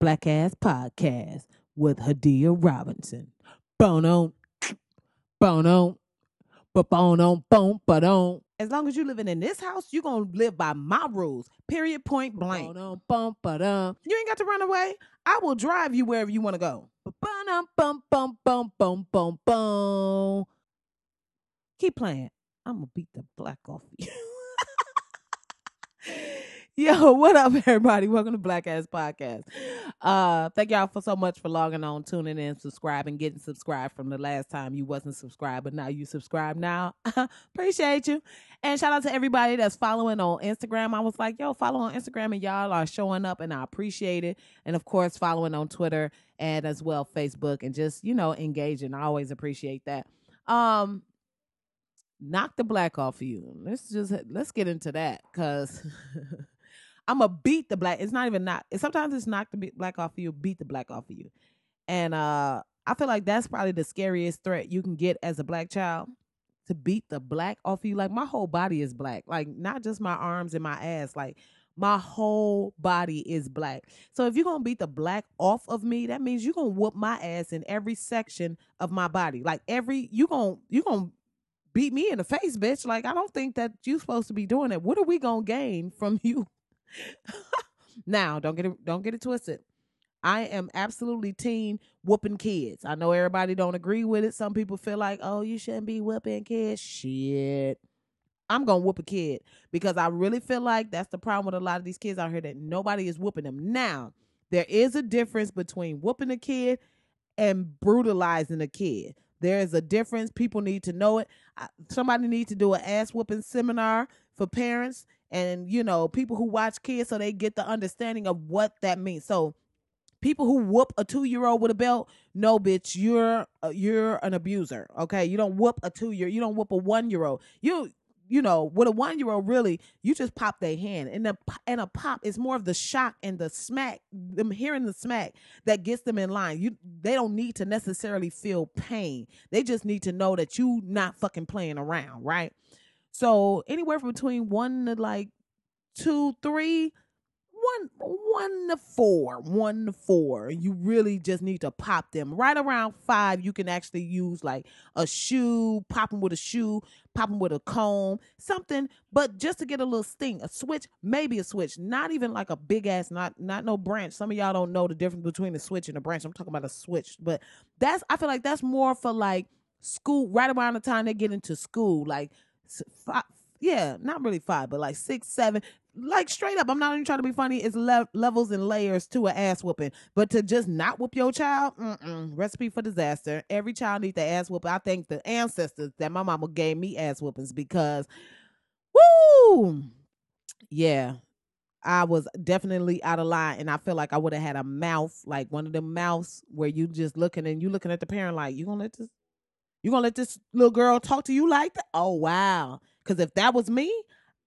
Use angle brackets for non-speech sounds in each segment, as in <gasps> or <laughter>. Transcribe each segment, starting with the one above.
Black Ass Podcast with Hadia Robinson. Bono, bono, bono, boom, boom. As long as you're living in this house, you gonna live by my rules. Period. Point blank. Boom, boom, boom. You ain't got to run away. I will drive you wherever you want to go. Boom, boom, boom, boom, boom, boom, boom. Keep playing. I'm gonna beat the black off you. <laughs> Yo, <laughs> what up, everybody? Welcome to Black Ass Podcast. Uh, thank y'all for so much for logging on, tuning in, subscribing, getting subscribed from the last time you wasn't subscribed, but now you subscribe now. <laughs> Appreciate you. And shout out to everybody that's following on Instagram. I was like, yo, follow on Instagram and y'all are showing up and I appreciate it. And of course, following on Twitter and as well Facebook and just, you know, engaging. I always appreciate that. Um, knock the black off of you. Let's just let's get into that because <laughs> I'm gonna beat the black. It's not even not. Sometimes it's knock the black off of you, beat the black off of you, and uh, I feel like that's probably the scariest threat you can get as a black child to beat the black off of you. Like my whole body is black, like not just my arms and my ass, like. My whole body is black. So if you're gonna beat the black off of me, that means you're gonna whoop my ass in every section of my body. Like every you gonna you gonna beat me in the face, bitch. Like I don't think that you're supposed to be doing it. What are we gonna gain from <laughs> you? <laughs> now, don't get it don't get it twisted. I am absolutely teen whooping kids. I know everybody don't agree with it. Some people feel like, oh, you shouldn't be whooping kids. Shit. I'm gonna whoop a kid because I really feel like that's the problem with a lot of these kids out here that nobody is whooping them. Now, there is a difference between whooping a kid and brutalizing a kid. There is a difference. People need to know it. Somebody needs to do an ass whooping seminar for parents and you know people who watch kids so they get the understanding of what that means. So people who whoop a two year old with a belt, no, bitch, you're uh, you're an abuser. Okay, you don't whoop a two year, you don't whoop a one year old. You you know, with a one year old, really, you just pop their hand, and the and a pop is more of the shock and the smack, them hearing the smack that gets them in line. You they don't need to necessarily feel pain. They just need to know that you not fucking playing around, right? So anywhere from between one to like two, three, one one to four one to four you really just need to pop them. Right around five you can actually use like a shoe pop them with a shoe pop them with a comb something but just to get a little sting a switch maybe a switch not even like a big ass not not no branch. Some of y'all don't know the difference between a switch and a branch. I'm talking about a switch but that's i feel like that's more for like school right around the time they get into school like five, yeah, not really five, but like six, seven, like straight up, I'm not even trying to be funny. It's le- levels and layers to an ass whooping, but to just not whoop your child, recipe for disaster. Every child needs the ass whoop. I thank the ancestors that my mama gave me ass whoopings because, woo, yeah, I was definitely out of line, and I feel like I would have had a mouth like one of them mouths where you just looking and you looking at the parent like you gonna let this, you gonna let this little girl talk to you like that? Oh wow, because if that was me,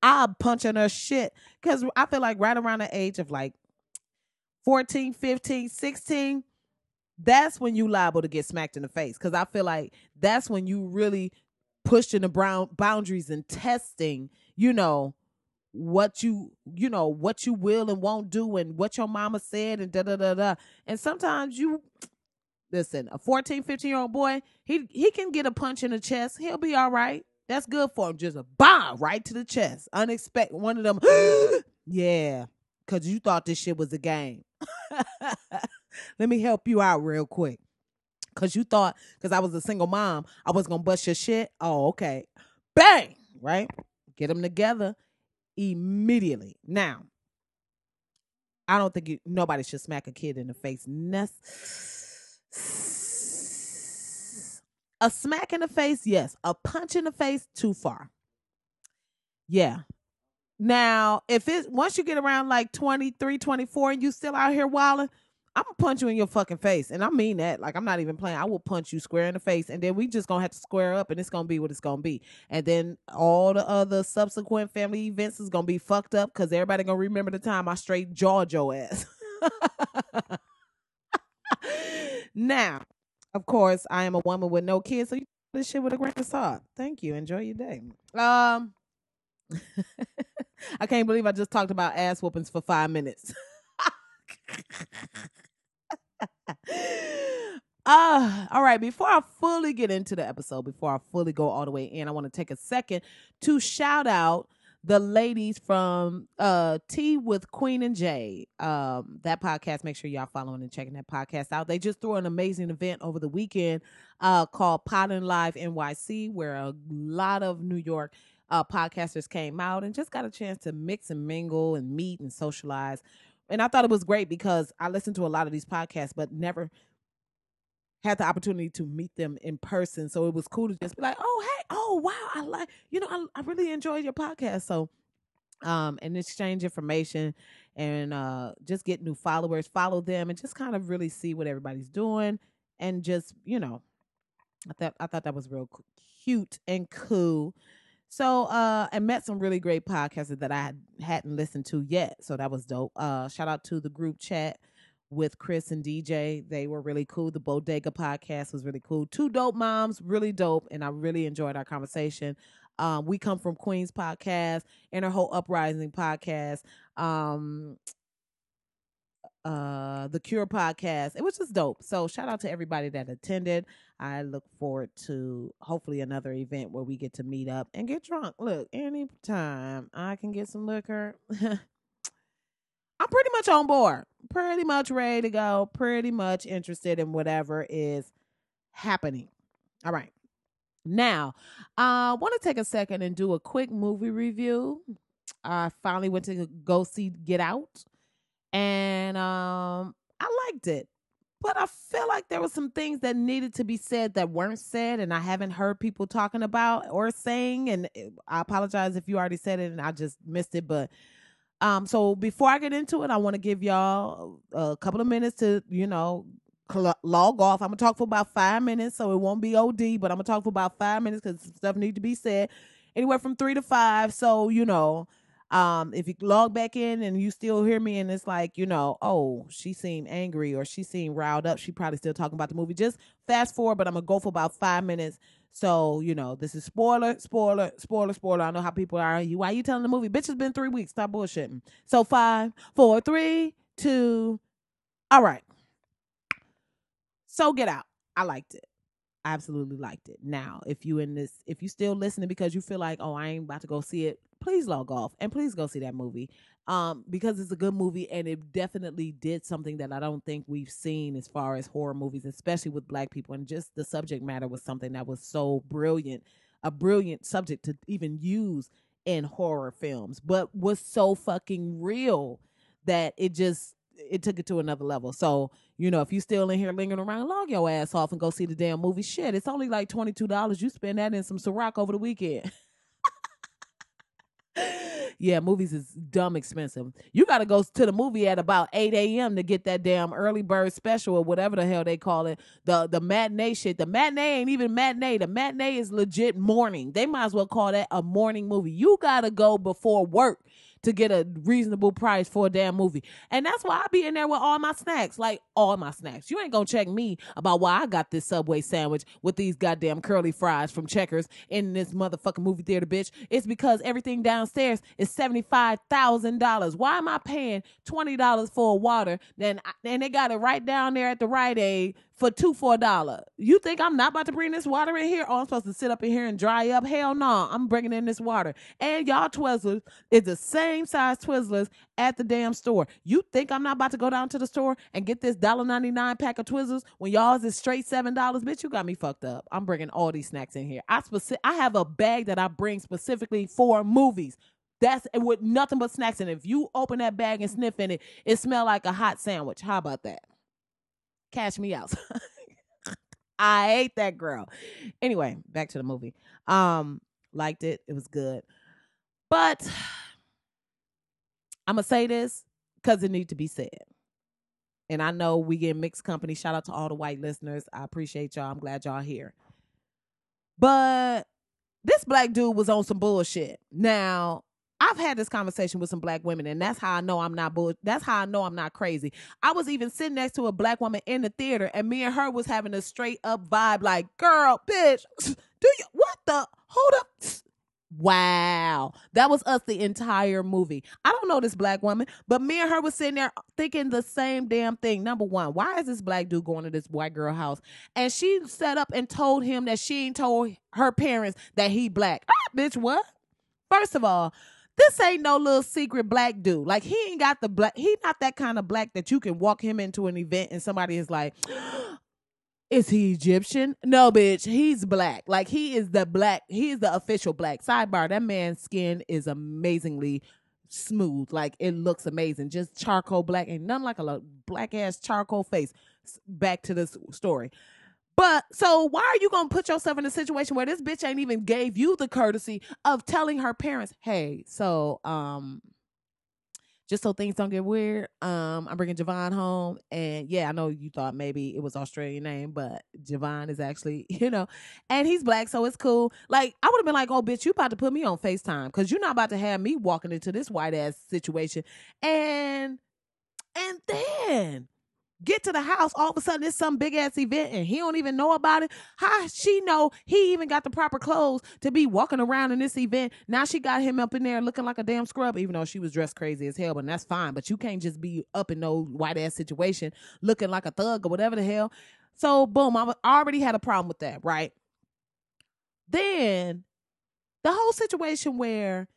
I'm punching her shit. Because I feel like right around the age of like 14, 15, 16, that's when you liable to get smacked in the face. Because I feel like that's when you really pushing the brown boundaries and testing, you know, what you you know what you will and won't do and what your mama said and da da da da and sometimes you listen a 14 15 year old boy he he can get a punch in the chest he'll be all right that's good for him. Just a bomb right to the chest. Unexpected. One of them. <gasps> yeah. Cause you thought this shit was a game. <laughs> Let me help you out real quick. Cause you thought, cause I was a single mom, I was gonna bust your shit. Oh, okay. Bang! Right? Get them together immediately. Now, I don't think you, nobody should smack a kid in the face. Nest a smack in the face, yes. A punch in the face, too far. Yeah. Now, if it once you get around like 23, 24 and you still out here wilding, I'm gonna punch you in your fucking face. And I mean that. Like I'm not even playing. I will punch you square in the face. And then we just gonna have to square up and it's gonna be what it's gonna be. And then all the other subsequent family events is gonna be fucked up because everybody gonna remember the time I straight jawed your ass. <laughs> now, of course, I am a woman with no kids, so you this shit with a grain of salt. Thank you. Enjoy your day. Um, <laughs> I can't believe I just talked about ass whoopings for five minutes. <laughs> uh, all right, before I fully get into the episode, before I fully go all the way in, I want to take a second to shout out the ladies from uh Tea with Queen and Jay. Um, that podcast. Make sure y'all following and checking that podcast out. They just threw an amazing event over the weekend uh called Podden Live NYC, where a lot of New York uh podcasters came out and just got a chance to mix and mingle and meet and socialize. And I thought it was great because I listened to a lot of these podcasts, but never had the opportunity to meet them in person. So it was cool to just be like, oh, hey, oh, wow, I like, you know, I, I really enjoyed your podcast. So, um, and exchange information and uh, just get new followers, follow them, and just kind of really see what everybody's doing, and just you know, I thought I thought that was real cute and cool. So, uh, I met some really great podcasters that I hadn't listened to yet. So that was dope. Uh, shout out to the group chat with Chris and DJ. They were really cool. The Bodega podcast was really cool. Two dope moms, really dope, and I really enjoyed our conversation. Um, we come from Queens podcast and our whole uprising podcast. Um, uh the cure podcast it was just dope so shout out to everybody that attended i look forward to hopefully another event where we get to meet up and get drunk look anytime i can get some liquor <laughs> I'm pretty much on board, pretty much ready to go, pretty much interested in whatever is happening. All right. Now, I want to take a second and do a quick movie review. I finally went to go see Get Out, and um, I liked it. But I feel like there were some things that needed to be said that weren't said, and I haven't heard people talking about or saying. And eh, I apologize if you already said it and I just missed it. But um, so before I get into it, I want to give y'all a couple of minutes to, you know, cl- log off. I'm gonna talk for about five minutes, so it won't be OD, but I'm gonna talk for about five minutes because stuff needs to be said. Anywhere from three to five. So you know, um, if you log back in and you still hear me and it's like, you know, oh, she seemed angry or she seemed riled up, she probably still talking about the movie. Just fast forward, but I'm gonna go for about five minutes so, you know, this is spoiler, spoiler, spoiler, spoiler. I know how people are. You why are you telling the movie? Bitch, it's been three weeks. Stop bullshitting. So five, four, three, two. All right. So get out. I liked it. I absolutely liked it. Now, if you in this, if you still listening because you feel like, oh, I ain't about to go see it, please log off and please go see that movie um, because it's a good movie and it definitely did something that I don't think we've seen as far as horror movies, especially with black people. And just the subject matter was something that was so brilliant, a brilliant subject to even use in horror films, but was so fucking real that it just it took it to another level. So, you know, if you're still in here lingering around, log your ass off and go see the damn movie. Shit, it's only like twenty two dollars. You spend that in some Ciroc over the weekend. <laughs> yeah, movies is dumb expensive. You got to go to the movie at about 8 a.m. to get that damn early bird special or whatever the hell they call it. The the matinee shit. The matinee ain't even matinee. The matinee is legit morning. They might as well call that a morning movie. You got to go before work to get a reasonable price for a damn movie. And that's why I be in there with all my snacks, like all my snacks. You ain't gonna check me about why I got this Subway sandwich with these goddamn curly fries from Checkers in this motherfucking movie theater, bitch. It's because everything downstairs is $75,000. Why am I paying $20 for a water? Then and they got it right down there at the Rite Aid for two for a dollar. You think I'm not about to bring this water in here? Oh, I'm supposed to sit up in here and dry up? Hell no, I'm bringing in this water. And y'all Twizzlers is the same size Twizzlers at the damn store. You think I'm not about to go down to the store and get this $1.99 pack of Twizzlers when y'all's is straight $7? Bitch, you got me fucked up. I'm bringing all these snacks in here. I speci- I have a bag that I bring specifically for movies. That's with nothing but snacks it. If you open that bag and sniff in it, it smell like a hot sandwich. How about that? Cash me out. <laughs> I hate that girl. Anyway, back to the movie. Um, liked it. It was good. But <sighs> I'm gonna say this because it needs to be said. And I know we get mixed company. Shout out to all the white listeners. I appreciate y'all. I'm glad y'all here. But this black dude was on some bullshit. Now, I've had this conversation with some black women, and that's how I know I'm not bull. That's how I know I'm not crazy. I was even sitting next to a black woman in the theater, and me and her was having a straight up vibe, like, "Girl, bitch, <sniffs> do you what the? Hold up, <sniffs> Wow. That was us the entire movie. I don't know this black woman, but me and her was sitting there thinking the same damn thing. Number one, why is this black dude going to this white girl house? And she set up and told him that she ain't told her parents that he black. Ah, bitch, what? First of all, this ain't no little secret black dude. Like he ain't got the black. He not that kind of black that you can walk him into an event and somebody is like, <gasps> is he Egyptian? No, bitch. He's black. Like he is the black. He is the official black. Sidebar: That man's skin is amazingly smooth. Like it looks amazing. Just charcoal black, and none like a black ass charcoal face. Back to this story. But so why are you gonna put yourself in a situation where this bitch ain't even gave you the courtesy of telling her parents, hey, so um just so things don't get weird, um, I'm bringing Javon home. And yeah, I know you thought maybe it was Australian name, but Javon is actually, <laughs> you know, and he's black, so it's cool. Like, I would have been like, oh, bitch, you about to put me on FaceTime because you're not about to have me walking into this white ass situation. And, and then get to the house, all of a sudden it's some big ass event and he don't even know about it. How she know he even got the proper clothes to be walking around in this event? Now she got him up in there looking like a damn scrub, even though she was dressed crazy as hell, but that's fine. But you can't just be up in no white ass situation looking like a thug or whatever the hell. So boom, I already had a problem with that, right? Then the whole situation where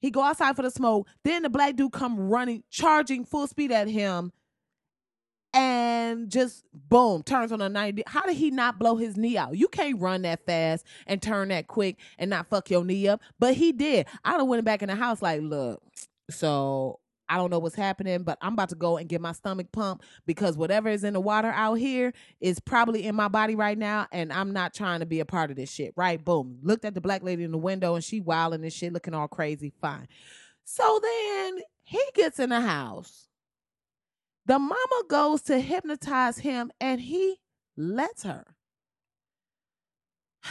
he go outside for the smoke, then the black dude come running, charging full speed at him and just boom turns on a 90 how did he not blow his knee out? You can't run that fast and turn that quick and not fuck your knee up but he did. I done went back in the house like look so i don't know what's happening but i'm about to go and get my stomach pumped because whatever is in the water out here is probably in my body right now and i'm not trying to be a part of this shit. Right? Boom. Looked at the black lady in the window and she wilding and shit looking all crazy fine. So then he gets in the house the mama goes to hypnotize him and he lets her. <sighs>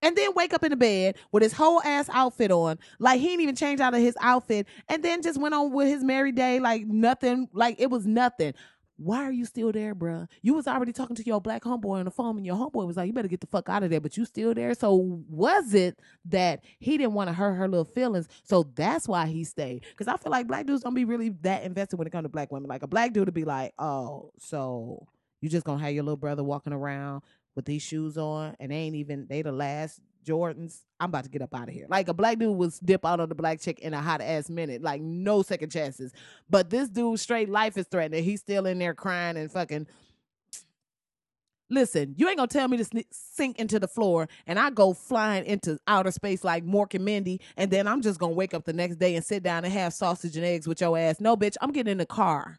And then wake up in the bed with his whole ass outfit on. Like he didn't even change out of his outfit. And then just went on with his merry day like nothing, like it was nothing. Why are you still there, bruh? You was already talking to your black homeboy on the phone, and your homeboy was like, "You better get the fuck out of there." But you still there. So was it that he didn't want to hurt her little feelings? So that's why he stayed. Because I feel like black dudes don't be really that invested when it comes to black women. Like a black dude to be like, "Oh, so you just gonna have your little brother walking around with these shoes on, and they ain't even they the last Jordans, I'm about to get up out of here. Like a black dude was dip out on the black chick in a hot ass minute, like no second chances. But this dude straight life is threatened. He's still in there crying and fucking. Listen, you ain't gonna tell me to sink into the floor and I go flying into outer space like Mork and Mindy, and then I'm just gonna wake up the next day and sit down and have sausage and eggs with your ass. No, bitch, I'm getting in the car.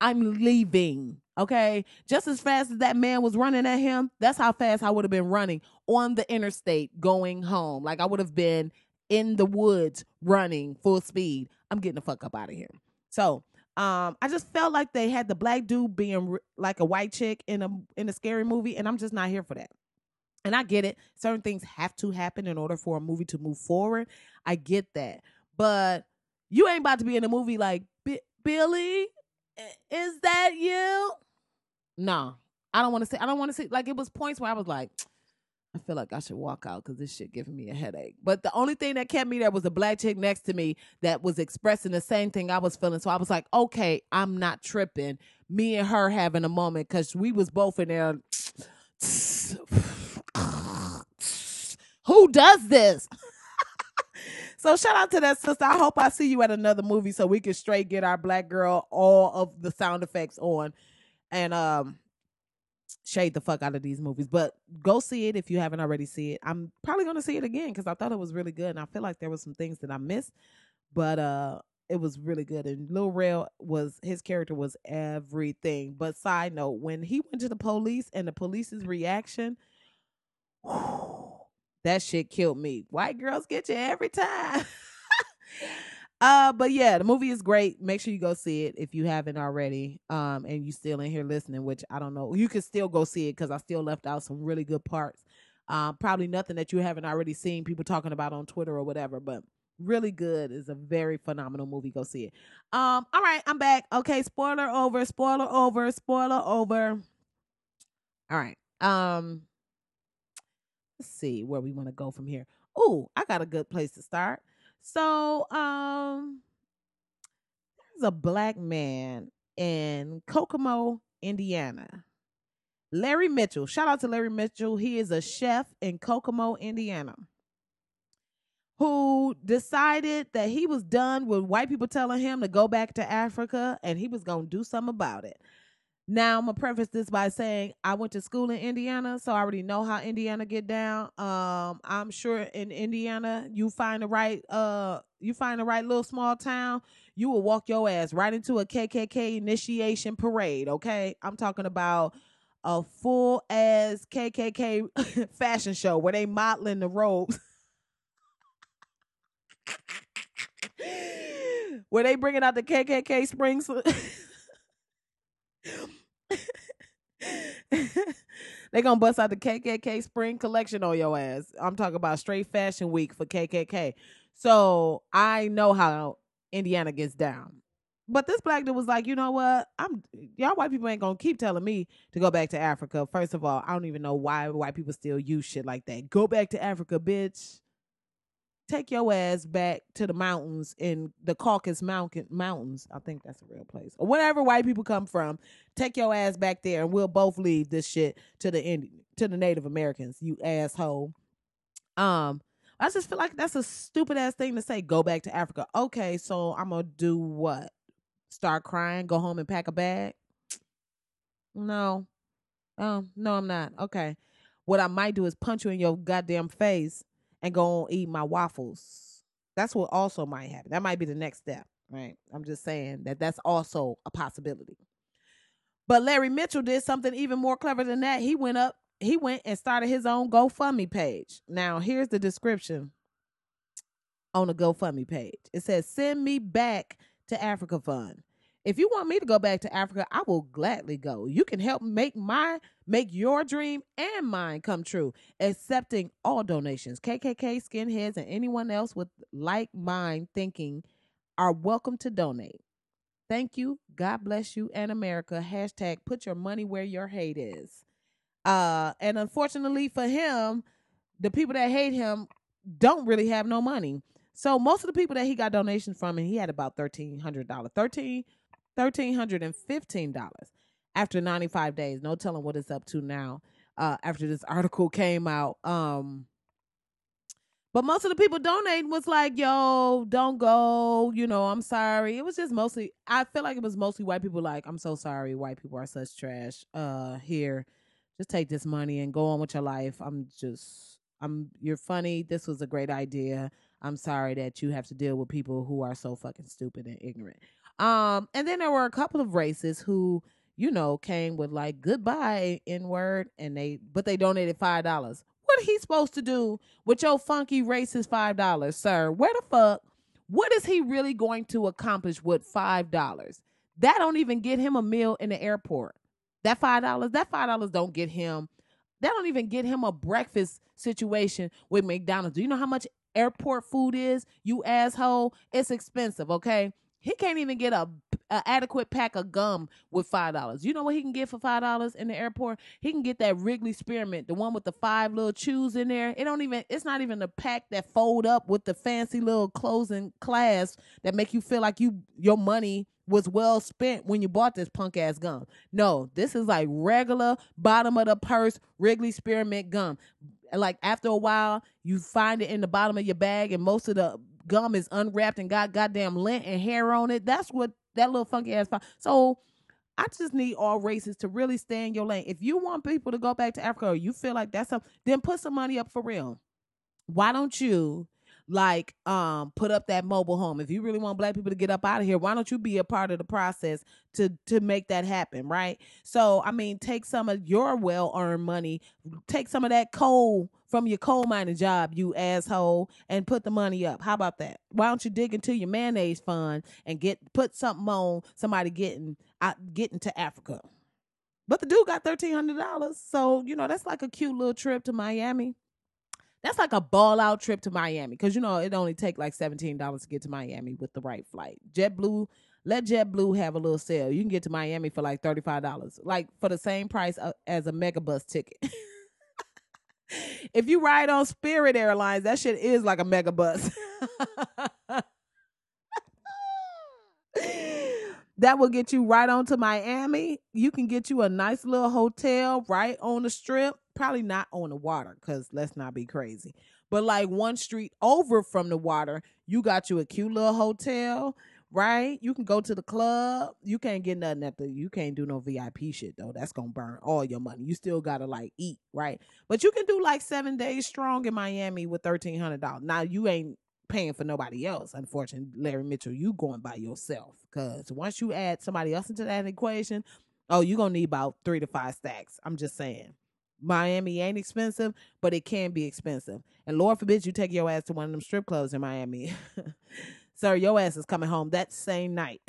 I'm leaving. Okay. Just as fast as that man was running at him, that's how fast I would have been running on the interstate going home. Like I would have been in the woods running full speed. I'm getting the fuck up out of here. So, um, I just felt like they had the black dude being like a white chick in a in a scary movie, and I'm just not here for that. And I get it. Certain things have to happen in order for a movie to move forward. I get that. But you ain't about to be in a movie like Billy. Is that you? No, I don't want to say. I don't want to say. Like it was points where I was like, I feel like I should walk out because this shit giving me a headache. But the only thing that kept me there was a black chick next to me that was expressing the same thing I was feeling. So I was like, okay, I'm not tripping. Me and her having a moment because we was both in there. <sniffs> Who does this? <laughs> so shout out to that sister. I hope I see you at another movie so we can straight get our black girl all of the sound effects on and um shade the fuck out of these movies. But go see it if you haven't already seen it. I'm probably gonna see it again because I thought it was really good, and I feel like there was some things that I missed, but uh, it was really good. And Lil Rel was his character was everything. But side note, when he went to the police and the police's reaction. Whew, that shit killed me. White girls get you every time. <laughs> Uh, but yeah, the movie is great. Make sure you go see it if you haven't already. Um, and you still in here listening, which I don't know. You can still go see it because I still left out some really good parts. Um, probably nothing that you haven't already seen people talking about on Twitter or whatever, but really good. is a very phenomenal movie. Go see it. Um, all right, I'm back. Okay, spoiler over, spoiler over, spoiler over. All right. Um, let's see where we want to go from here. Oh, I got a good place to start. So, um, there's a black man in Kokomo, Indiana. Larry Mitchell. Shout out to Larry Mitchell. He is a chef in Kokomo, Indiana, who decided that he was done with white people telling him to go back to Africa and he was going to do something about it. Now I'm gonna preface this by saying I went to school in Indiana, so I already know how Indiana get down. Um, I'm sure in Indiana you find the right uh you find the right little small town, you will walk your ass right into a KKK initiation parade. Okay, I'm talking about a full ass KKK <laughs> fashion show where they modeling the robes. <laughs> where they bringing out the KKK springs. <laughs> they gonna bust out the KKK spring collection on your ass. I'm talking about straight fashion week for KKK. So I know how Indiana gets down. But this black dude was like, you know what? I'm y'all white people ain't gonna keep telling me to go back to Africa. First of all, I don't even know why white people still use shit like that. Go back to Africa, bitch take your ass back to the mountains in the Caucasus Mountain Mountains. I think that's a real place. Or wherever white people come from, take your ass back there and we'll both leave this shit to the Indian to the Native Americans, you asshole. Um, I just feel like that's a stupid ass thing to say. Go back to Africa. Okay, so I'm gonna do what? Start crying, go home and pack a bag? No. Um, no, I'm not. Okay. What I might do is punch you in your goddamn face and go and eat my waffles. That's what also might happen. That might be the next step, right? I'm just saying that that's also a possibility. But Larry Mitchell did something even more clever than that. He went up, he went and started his own GoFundMe page. Now, here's the description on the GoFundMe page. It says, Send me back to Africa Fund. If you want me to go back to Africa, I will gladly go. You can help make my make your dream and mine come true, accepting all donations. KKK skinheads and anyone else with like mind thinking are welcome to donate. Thank you. God bless you and America. Hashtag put your money where your hate is. Uh, and unfortunately for him, the people that hate him don't really have no money. So most of the people that he got donations from, and he had about thirteen hundred dollars, thirteen $1,315 after 95 days. No telling what it's up to now uh, after this article <laughs> came out. Um, but most of the people donating was like, yo, don't go. You know, I'm sorry. It was just mostly, I feel like it was mostly white people like, I'm so sorry. White people are such trash uh, here. Just take this money and go on with your life. I'm just, I'm, you're funny. This was a great idea. I'm sorry that you have to deal with people who are so fucking stupid and ignorant. Um, and then there were a couple of races who, you know, came with like goodbye in word and they but they donated five dollars. What he supposed to do with your funky racist five dollars, sir? Where the fuck? What is he really going to accomplish with five dollars? That don't even get him a meal in the airport. That five dollars, that five dollars don't get him. That don't even get him a breakfast situation with McDonald's. Do you know how much airport food is? You asshole. It's expensive, okay? He can't even get a, a adequate pack of gum with five dollars. You know what he can get for five dollars in the airport? He can get that Wrigley Spearmint, the one with the five little chews in there. It don't even. It's not even a pack that fold up with the fancy little closing clasps that make you feel like you your money was well spent when you bought this punk ass gum. No, this is like regular bottom of the purse Wrigley Spearmint gum. Like after a while, you find it in the bottom of your bag, and most of the gum is unwrapped and got goddamn lint and hair on it. That's what that little funky ass. So I just need all races to really stay in your lane. If you want people to go back to Africa or you feel like that's something, then put some money up for real. Why don't you like um put up that mobile home? If you really want black people to get up out of here, why don't you be a part of the process to to make that happen, right? So I mean, take some of your well earned money, take some of that coal from your coal mining job, you asshole, and put the money up. How about that? Why don't you dig into your mayonnaise fund and get put something on somebody getting out getting to Africa? But the dude got thirteen hundred dollars, so you know that's like a cute little trip to Miami. That's like a ball out trip to Miami because you know it only take like seventeen dollars to get to Miami with the right flight. JetBlue, let JetBlue have a little sale. You can get to Miami for like thirty five dollars, like for the same price uh, as a megabus ticket. <laughs> if you ride on Spirit Airlines, that shit is like a mega bus. <laughs> that will get you right on to Miami. You can get you a nice little hotel right on the strip. Probably not on the water, because let's not be crazy. But like one street over from the water, you got you a cute little hotel, right? You can go to the club. You can't get nothing at the you can't do no VIP shit though. That's gonna burn all your money. You still gotta like eat, right? But you can do like seven days strong in Miami with thirteen hundred dollars. Now you ain't paying for nobody else. Unfortunately, Larry Mitchell, you going by yourself. Cause once you add somebody else into that equation, oh, you're gonna need about three to five stacks. I'm just saying. Miami ain't expensive, but it can be expensive. And Lord forbid you take your ass to one of them strip clubs in Miami. <laughs> Sir, your ass is coming home that same night.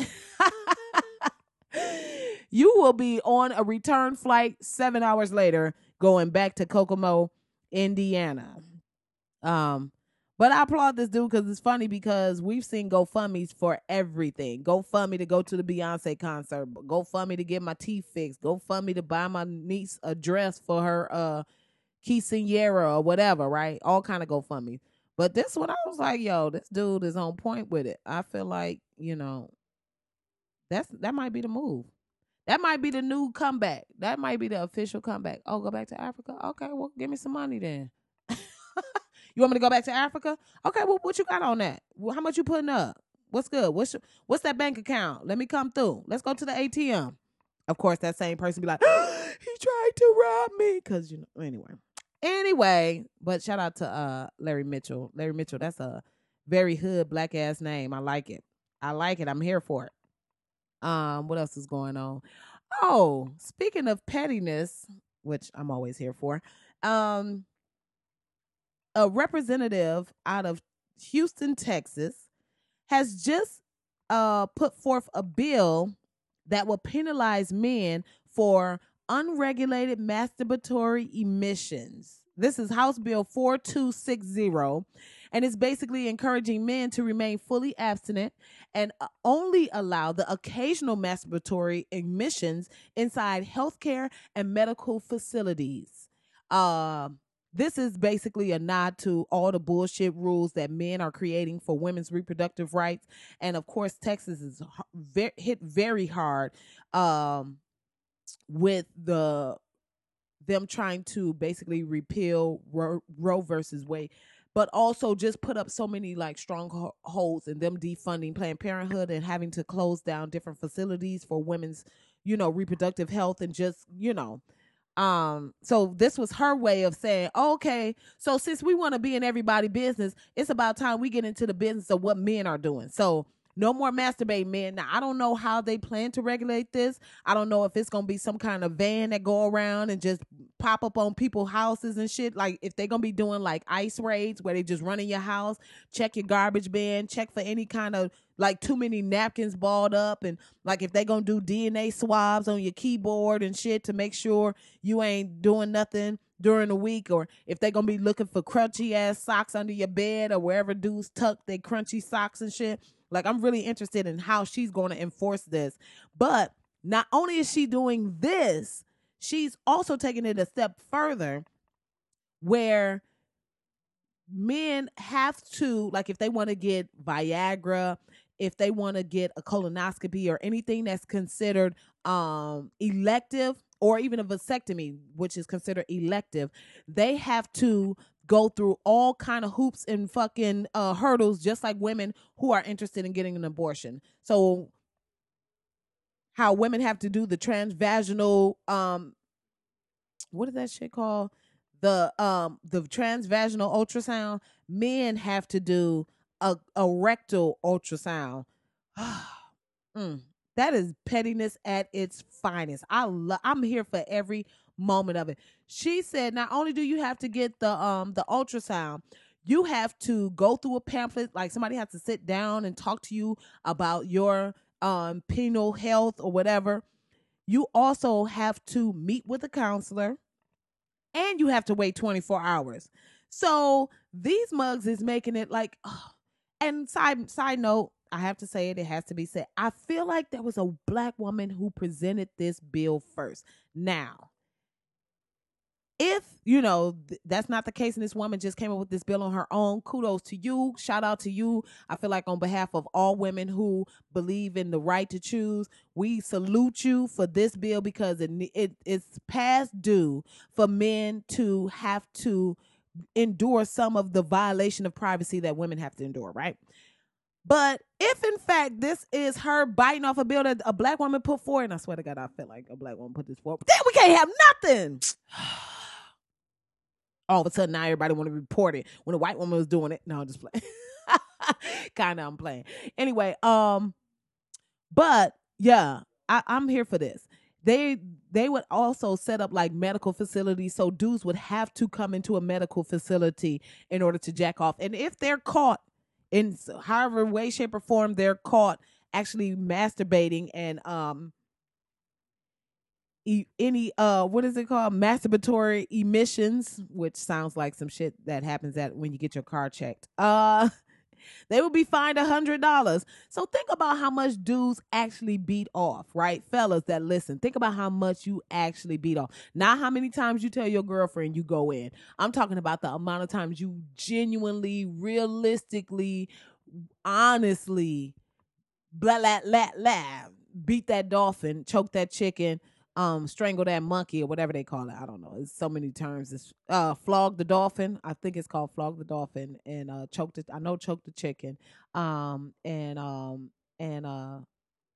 <laughs> you will be on a return flight seven hours later going back to Kokomo, Indiana. Um, but I applaud this dude because it's funny because we've seen GoFundMe's for everything. GoFundMe to go to the Beyonce concert. GoFundMe to get my teeth fixed. GoFundMe to buy my niece a dress for her uh quinceanera or whatever, right? All kind of GoFundMe. But this one I was like, yo, this dude is on point with it. I feel like, you know, that's that might be the move. That might be the new comeback. That might be the official comeback. Oh, go back to Africa? Okay, well, give me some money then. <laughs> You want me to go back to Africa? Okay, well, what you got on that? Well, how much you putting up? What's good? What's your, what's that bank account? Let me come through. Let's go to the ATM. Of course, that same person be like, <gasps> he tried to rob me, cause you know. Anyway, anyway, but shout out to uh Larry Mitchell. Larry Mitchell, that's a very hood black ass name. I like it. I like it. I'm here for it. Um, what else is going on? Oh, speaking of pettiness, which I'm always here for. Um, a representative out of Houston, Texas, has just uh, put forth a bill that will penalize men for unregulated masturbatory emissions. This is House Bill 4260, and it's basically encouraging men to remain fully abstinent and uh, only allow the occasional masturbatory emissions inside healthcare and medical facilities. Uh, this is basically a nod to all the bullshit rules that men are creating for women's reproductive rights. And of course texas is hit very hard um, with the them trying to basically repeal roe, roe versus wade but also just put up so many like strongholds and them defunding planned parenthood and having to close down different facilities for women's you know reproductive health and just you know um so this was her way of saying okay so since we want to be in everybody business it's about time we get into the business of what men are doing so no more masturbate men. Now I don't know how they plan to regulate this. I don't know if it's gonna be some kind of van that go around and just pop up on people's houses and shit. Like if they're gonna be doing like ice raids where they just run in your house, check your garbage bin, check for any kind of like too many napkins balled up and like if they gonna do DNA swabs on your keyboard and shit to make sure you ain't doing nothing during the week or if they gonna be looking for crunchy ass socks under your bed or wherever dudes tuck their crunchy socks and shit like I'm really interested in how she's to enforce this. But not only is she doing this, she's also taking it a step further where men have to like if they want to get Viagra, if they want to get a colonoscopy or anything that's considered um elective or even a vasectomy which is considered elective, they have to go through all kind of hoops and fucking uh, hurdles just like women who are interested in getting an abortion. So how women have to do the transvaginal um what is that shit called? The um the transvaginal ultrasound, men have to do a, a rectal ultrasound. <sighs> mm, that is pettiness at its finest. I love I'm here for every moment of it. She said not only do you have to get the um the ultrasound, you have to go through a pamphlet like somebody has to sit down and talk to you about your um penal health or whatever. You also have to meet with a counselor and you have to wait 24 hours. So these mugs is making it like oh. And side side note, I have to say it, it has to be said. I feel like there was a black woman who presented this bill first. Now, if you know th- that's not the case and this woman just came up with this bill on her own kudos to you shout out to you i feel like on behalf of all women who believe in the right to choose we salute you for this bill because it, it it's past due for men to have to endure some of the violation of privacy that women have to endure right but if in fact this is her biting off a bill that a black woman put forward, and I swear to God, I feel like a black woman put this forward, then we can't have nothing. <sighs> all of a sudden now everybody want to report it when a white woman was doing it. No, I'm just playing. <laughs> kind of I'm playing. Anyway, um, but yeah, I, I'm here for this. They they would also set up like medical facilities, so dudes would have to come into a medical facility in order to jack off. And if they're caught in however way, shape, or form they're caught actually masturbating and um e- any uh what is it called masturbatory emissions which sounds like some shit that happens at when you get your car checked uh <laughs> they will be fined a hundred dollars. So think about how much dudes actually beat off right? Fellas that listen think about how much you actually beat off. Not how many times you tell your girlfriend you go in. I'm talking about the amount of times you genuinely realistically honestly blah blah blah blah beat that dolphin choke that chicken um strangle that monkey or whatever they call it. I don't know. It's so many terms. It's uh flog the dolphin. I think it's called flog the dolphin and uh choke the I know choke the chicken. Um and um and uh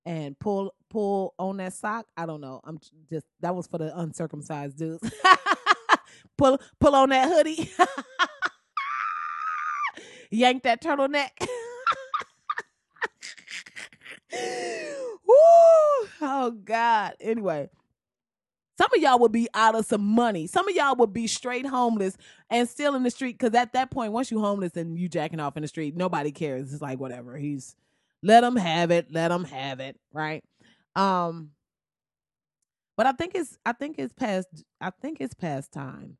and pull pull on that sock. I don't know. I'm just that was for the uncircumcised dudes. <laughs> pull pull on that hoodie. <laughs> Yank that turtleneck. <laughs> Woo! Oh God. Anyway, some of y'all would be out of some money. Some of y'all would be straight homeless and still in the street. Cause at that point, once you homeless and you jacking off in the street, nobody cares. It's like whatever. He's let him have it. Let him have it. Right. Um. But I think it's I think it's past I think it's past time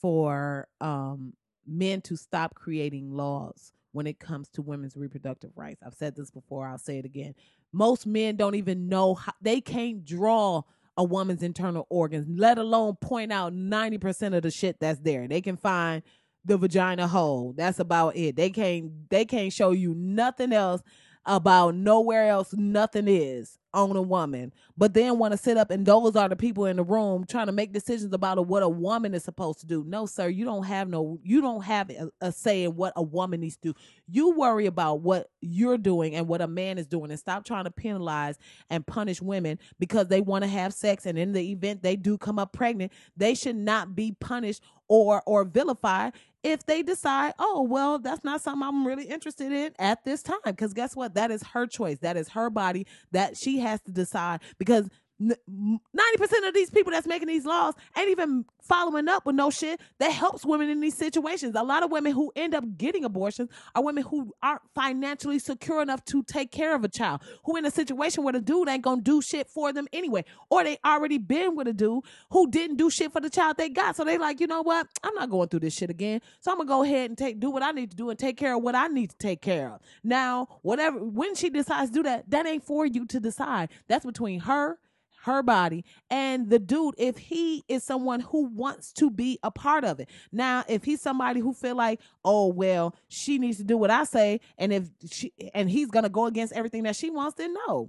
for um men to stop creating laws when it comes to women's reproductive rights. I've said this before. I'll say it again. Most men don't even know how they can't draw a woman's internal organs, let alone point out 90% of the shit that's there. They can find the vagina hole. That's about it. They can't they can't show you nothing else about nowhere else nothing is on a woman, but then want to sit up and those are the people in the room trying to make decisions about what a woman is supposed to do. No, sir, you don't have no, you don't have a, a, say in what a woman needs to do. You worry about what you're doing and what a man is doing, and stop trying to penalize and punish women because they want to have sex. And in the event they do come up pregnant, they should not be punished or or vilified if they decide, oh, well, that's not something I'm really interested in at this time. Because guess what? That is her choice. That is her body that she has to decide. Because 90% of these people that's making these laws ain't even following up with no shit that helps women in these situations. A lot of women who end up getting abortions are women who aren't financially secure enough to take care of a child, who in a situation where the dude ain't gonna do shit for them anyway, or they already been with a dude who didn't do shit for the child they got. So they like, you know what? I'm not going through this shit again. So I'm gonna go ahead and take do what I need to do and take care of what I need to take care of. Now, whatever when she decides to do that, that ain't for you to decide. That's between her her body and the dude if he is someone who wants to be a part of it now if he's somebody who feel like oh well she needs to do what i say and if she and he's gonna go against everything that she wants then no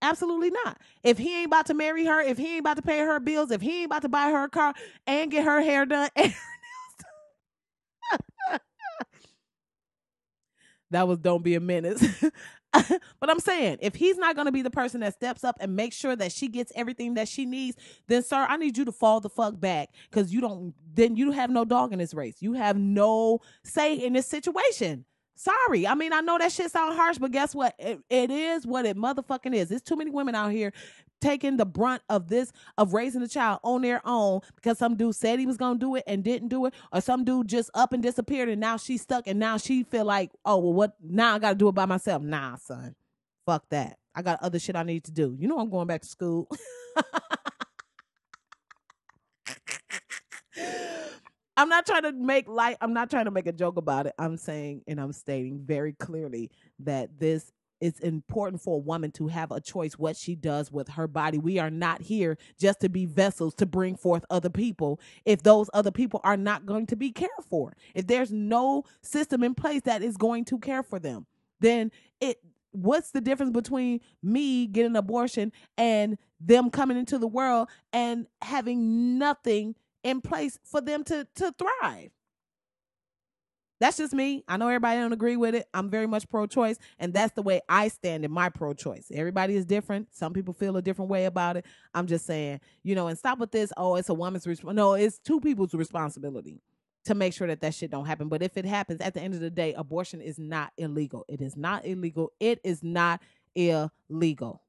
Absolutely not. If he ain't about to marry her, if he ain't about to pay her bills, if he ain't about to buy her a car and get her hair done, <laughs> that was don't be a menace. <laughs> <laughs> but I'm saying, if he's not going to be the person that steps up and makes sure that she gets everything that she needs, then sir, I need you to fall the fuck back because you don't. Then you have no dog in this race. You have no say in this situation. Sorry. I mean, I know that shit sound harsh, but guess what? It, it is what it motherfucking is. There's too many women out here taking the brunt of this of raising a child on their own because some dude said he was gonna do it and didn't do it, or some dude just up and disappeared and now she's stuck and now she feel like, oh well, what now I gotta do it by myself. Nah, son, fuck that. I got other shit I need to do. You know I'm going back to school. <laughs> I'm not trying to make light. I'm not trying to make a joke about it. I'm saying and I'm stating very clearly that this it's important for a woman to have a choice what she does with her body. We are not here just to be vessels to bring forth other people if those other people are not going to be cared for. If there's no system in place that is going to care for them, then it what's the difference between me getting an abortion and them coming into the world and having nothing in place for them to to thrive? That's just me. I know everybody don't agree with it. I'm very much pro-choice, and that's the way I stand in my pro-choice. Everybody is different. Some people feel a different way about it. I'm just saying, you know, and stop with this. Oh, it's a woman's responsibility. No, it's two people's responsibility to make sure that that shit don't happen. But if it happens, at the end of the day, abortion is not illegal. It is not illegal. It is not illegal.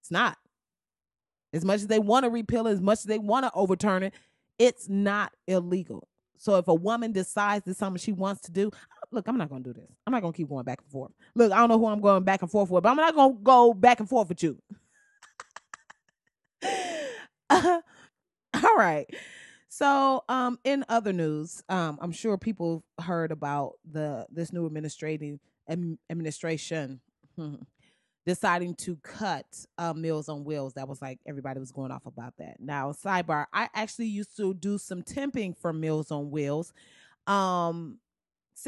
It's not. As much as they want to repeal it, as much as they want to overturn it, it's not illegal. So if a woman decides that something she wants to do, look, I'm not gonna do this. I'm not gonna keep going back and forth. Look, I don't know who I'm going back and forth with, but I'm not gonna go back and forth with you. uh, <laughs> all right. So, um, in other news, um, I'm sure people heard about the this new administrative administration <laughs> deciding to cut uh, Meals on Wheels. That was like everybody was going off about that. Now, sidebar, I actually used to do some temping for Meals on Wheels. Um,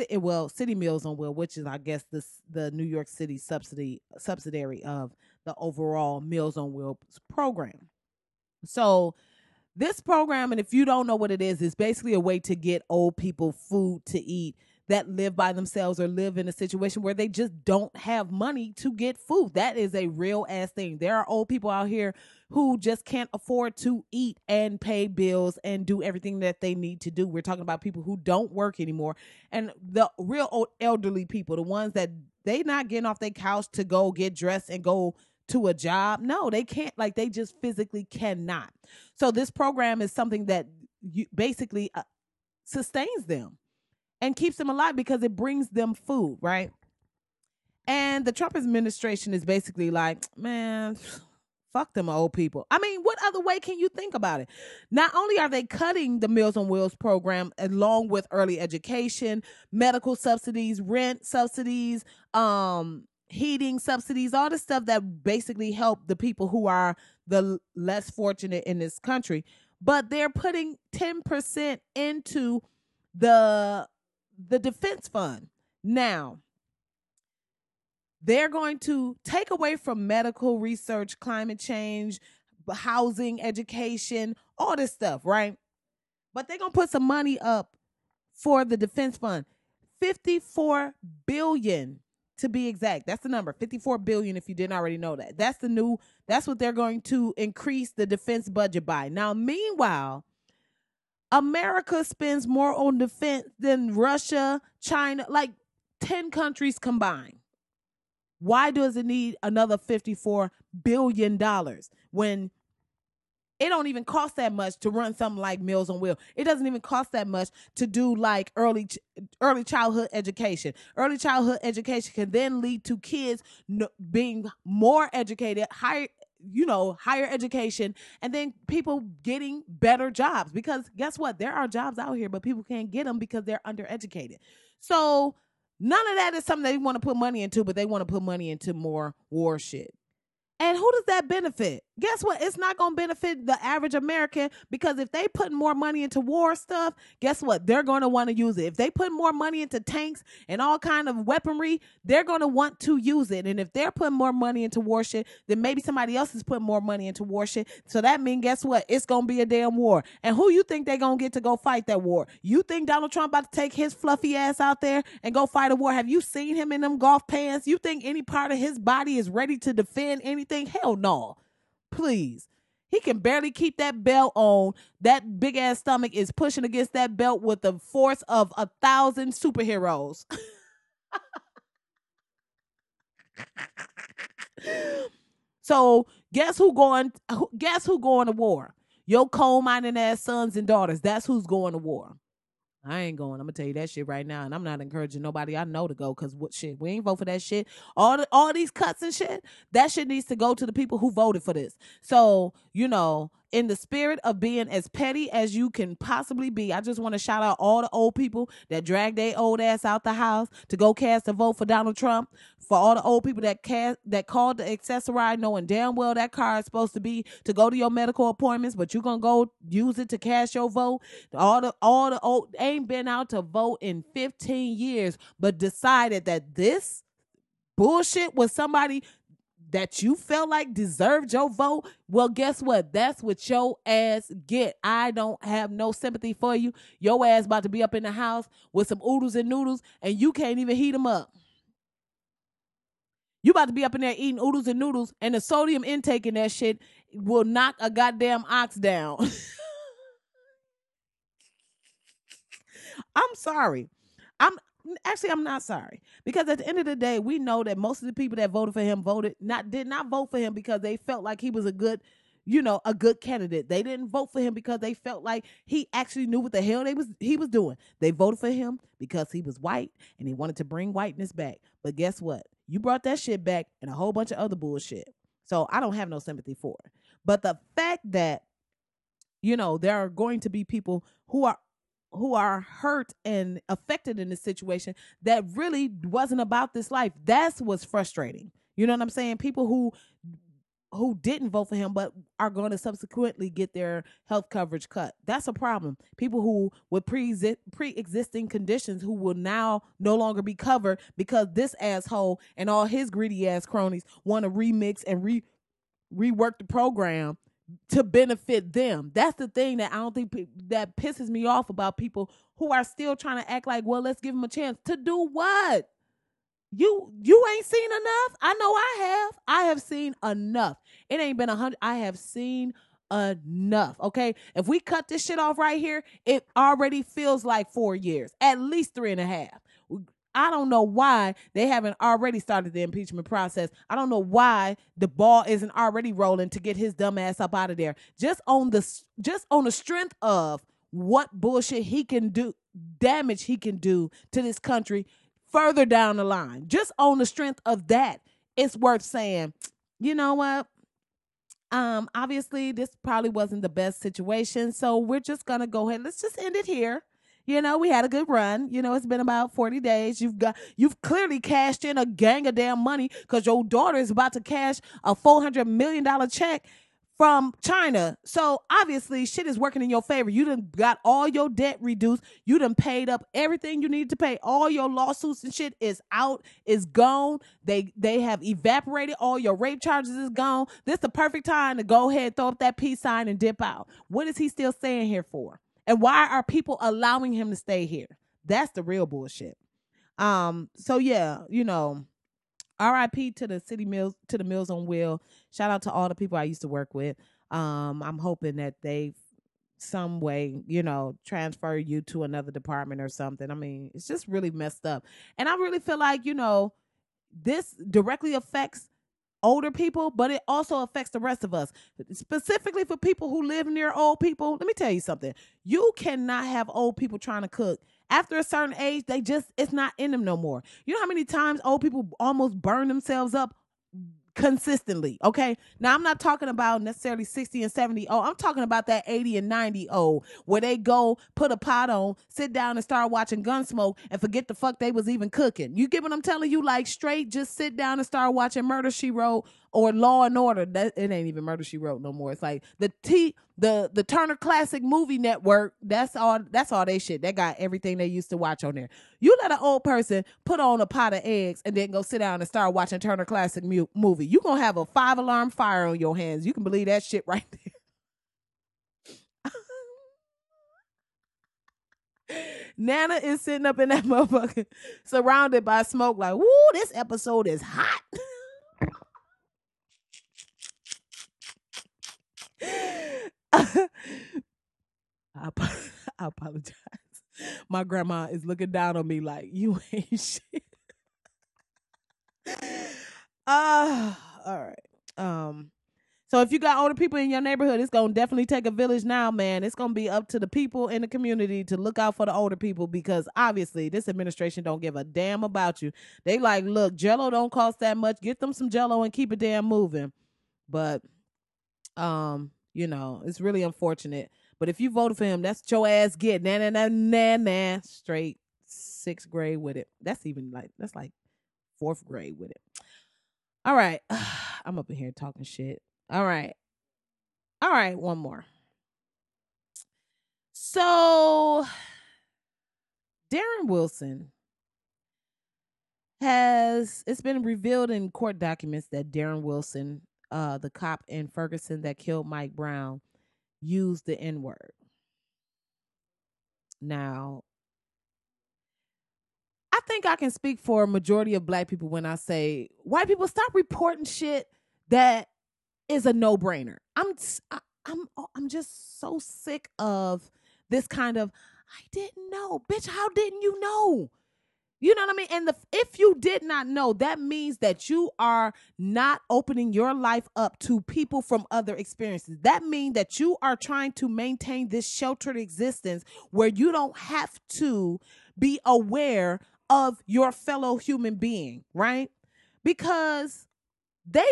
eh, well, City Meals on Wheels, which is I guess the the New York City subsidy subsidiary of the overall Meals on Wheels program. So this program, and if you don't know what it is, is basically a way to get old people food to eat that live by themselves or live in a situation where they just don't have money to get food. That is a real ass thing. There are old people out here who just can't afford to eat and pay bills and do everything that they need to do. We're talking about people who don't work anymore and the real old elderly people, the ones that they not getting off their couch to go get dressed and go to a job. No, they can't like they just physically cannot. So this program is something that you basically uh, sustains them and keeps them alive because it brings them food, right? And the Trump administration is basically like, man, fuck them old people. I mean, what other way can you think about it? Not only are they cutting the Meals on Wheels program along with early education, medical subsidies, rent subsidies, um, heating subsidies, all the stuff that basically help the people who are the less fortunate in this country, but they're putting 10% into the the defense fund. Now, they're going to take away from medical research, climate change, housing, education, all this stuff, right? But they're going to put some money up for the defense fund. 54 billion to be exact. That's the number. 54 billion if you didn't already know that. That's the new that's what they're going to increase the defense budget by. Now, meanwhile, America spends more on defense than Russia, China, like 10 countries combined. Why does it need another 54 billion dollars when it don't even cost that much to run something like Meals on Wheel. It doesn't even cost that much to do like early early childhood education. Early childhood education can then lead to kids being more educated, higher you know, higher education, and then people getting better jobs. Because guess what? There are jobs out here, but people can't get them because they're undereducated. So none of that is something they want to put money into, but they want to put money into more war shit. And who does that benefit? Guess what? It's not going to benefit the average American because if they put more money into war stuff, guess what? They're going to want to use it. If they put more money into tanks and all kind of weaponry, they're going to want to use it. And if they're putting more money into war shit, then maybe somebody else is putting more money into war shit. So that means guess what? It's going to be a damn war. And who you think they're going to get to go fight that war? You think Donald Trump about to take his fluffy ass out there and go fight a war? Have you seen him in them golf pants? You think any part of his body is ready to defend anything? Anything? Hell no. Please. He can barely keep that belt on. That big ass stomach is pushing against that belt with the force of a thousand superheroes. <laughs> so guess who going guess who going to war? Your coal mining ass sons and daughters. That's who's going to war. I ain't going. I'm gonna tell you that shit right now, and I'm not encouraging nobody I know to go because what shit? We ain't vote for that shit. All the, all these cuts and shit. That shit needs to go to the people who voted for this. So you know, in the spirit of being as petty as you can possibly be, I just want to shout out all the old people that dragged their old ass out the house to go cast a vote for Donald Trump. For all the old people that cast that called the Access-A-Ride knowing damn well that car is supposed to be to go to your medical appointments, but you're gonna go use it to cast your vote. All the all the old ain't been out to vote in 15 years, but decided that this bullshit was somebody that you felt like deserved your vote, well, guess what? That's what your ass get. I don't have no sympathy for you. Your ass about to be up in the house with some oodles and noodles, and you can't even heat them up. You about to be up in there eating oodles and noodles, and the sodium intake in that shit will knock a goddamn ox down. <laughs> I'm sorry. I'm actually I'm not sorry. Because at the end of the day, we know that most of the people that voted for him voted not did not vote for him because they felt like he was a good you know a good candidate. They didn't vote for him because they felt like he actually knew what the hell they was he was doing. They voted for him because he was white and he wanted to bring whiteness back. But guess what? You brought that shit back and a whole bunch of other bullshit. So i don't have no sympathy for it. But the fact that you know there are going to be people who are who are hurt and affected in this situation that really wasn't about this life. That's what's frustrating. You know what I'm saying? People who who didn't vote for him but are going to subsequently get their health coverage cut. That's a problem. People who with pre pre-existing conditions who will now no longer be covered because this asshole and all his greedy ass cronies want to remix and re rework the program to benefit them. That's the thing that I don't think pe- that pisses me off about people who are still trying to act like, well, let's give them a chance to do what? You you ain't seen enough. I know I have. I have seen enough. It ain't been a hundred. I have seen enough. Okay, if we cut this shit off right here, it already feels like four years, at least three and a half. I don't know why they haven't already started the impeachment process. I don't know why the ball isn't already rolling to get his dumb ass up out of there. Just on the just on the strength of what bullshit he can do, damage he can do to this country further down the line. Just on the strength of that, it's worth saying, you know what? Um, obviously, this probably wasn't the best situation, so we're just gonna go ahead. Let's just end it here. You know, we had a good run. You know, it's been about 40 days. You've got you've clearly cashed in a gang of damn money because your daughter is about to cash a $400 million check from China. So obviously shit is working in your favor. You done got all your debt reduced. You done paid up everything you need to pay. All your lawsuits and shit is out, is gone. They they have evaporated. All your rape charges is gone. This is the perfect time to go ahead, throw up that peace sign and dip out. What is he still staying here for? And why are people allowing him to stay here? That's the real bullshit. Um, so yeah, you know, RIP to the city mills to the mills on Wheel. Shout out to all the people I used to work with. Um, I'm hoping that they some way, you know, transfer you to another department or something. I mean, it's just really messed up. And I really feel like, you know, this directly affects older people, but it also affects the rest of us. Specifically for people who live near old people, let me tell you something. You cannot have old people trying to cook. After a certain age, they just it's not in them no more. You know how many times old people almost burn themselves up consistently. Okay. Now I'm not talking about necessarily 60 and 70. Oh, I'm talking about that 80 and 90 oh, where they go put a pot on, sit down and start watching Gunsmoke and forget the fuck they was even cooking. You get what I'm telling you? Like straight just sit down and start watching Murder She Wrote or Law and Order. That it ain't even Murder She Wrote no more. It's like the T the the Turner Classic Movie Network. That's all. That's all they shit. They got everything they used to watch on there. You let an old person put on a pot of eggs and then go sit down and start watching Turner Classic mu- Movie. You gonna have a five alarm fire on your hands. You can believe that shit right <laughs> there. Nana is sitting up in that <laughs> motherfucker, surrounded by smoke, like, woo, this episode is hot. <laughs> I, I apologize. My grandma is looking down on me like you ain't shit. Uh, all right. Um, so if you got older people in your neighborhood, it's gonna definitely take a village now, man. It's gonna be up to the people in the community to look out for the older people because obviously this administration don't give a damn about you. They like, look, Jello don't cost that much. Get them some Jello and keep it damn moving. But um, You know, it's really unfortunate. But if you voted for him, that's your ass get na na na na na straight sixth grade with it. That's even like that's like fourth grade with it. All right. <sighs> I'm up in here talking shit. All right. All right, one more. So Darren Wilson has it's been revealed in court documents that Darren Wilson, uh, the cop in Ferguson that killed Mike Brown, used the N-word. Now, I think I can speak for a majority of black people when I say white people stop reporting shit that is a no-brainer. I'm I'm oh, I'm just so sick of this kind of I didn't know. Bitch, how didn't you know? You know what I mean? And the, if you did not know, that means that you are not opening your life up to people from other experiences. That means that you are trying to maintain this sheltered existence where you don't have to be aware of your fellow human being, right? Because they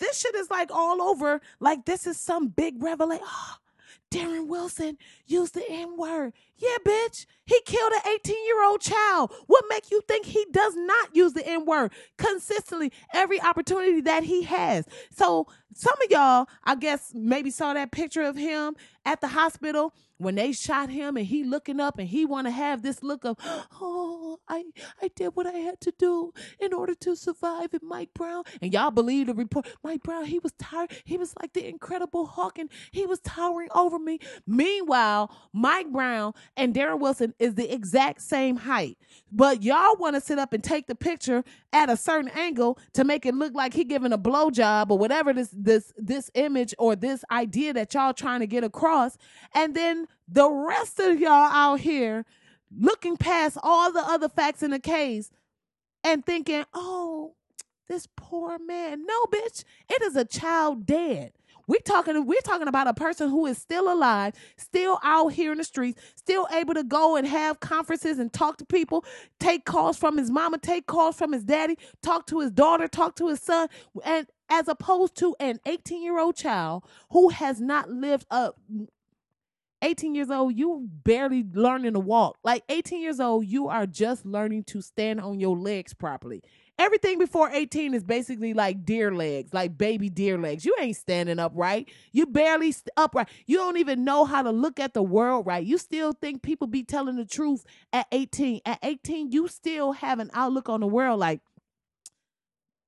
this shit is like all over like this is some big revelation. Oh, Darren Wilson used the N word. Yeah, bitch. He killed an 18 year old child. What make you think he does not use the N word consistently every opportunity that he has? So some of y'all, I guess, maybe saw that picture of him at the hospital when they shot him and he looking up and he want to have this look of <gasps> oh i i did what i had to do in order to survive. And mike brown and y'all believe the report mike brown he was tired. He was like the incredible Hulk and he was towering over me. Meanwhile mike brown and darren wilson is the exact same height. But y'all want to sit up and take the picture at a certain angle to make it look like he giving a blowjob or whatever this this this image or this idea that y'all trying to get across. And then the rest of y'all out here looking past all the other facts in the case and thinking, oh, this poor man. No, bitch, it is a child dead. We're talking we're talking about a person who is still alive, still out here in the streets, still able to go and have conferences and talk to people, take calls from his mama, take calls from his daddy, talk to his daughter, talk to his son, and as opposed to an 18-year-old child who has not lived up 18 years old, you barely learning to walk. Like 18 years old, you are just learning to stand on your legs properly. Everything before 18 is basically like deer legs, like baby deer legs. You ain't standing upright. You barely st- upright. You don't even know how to look at the world right. You still think people be telling the truth at 18. At 18, you still have an outlook on the world like,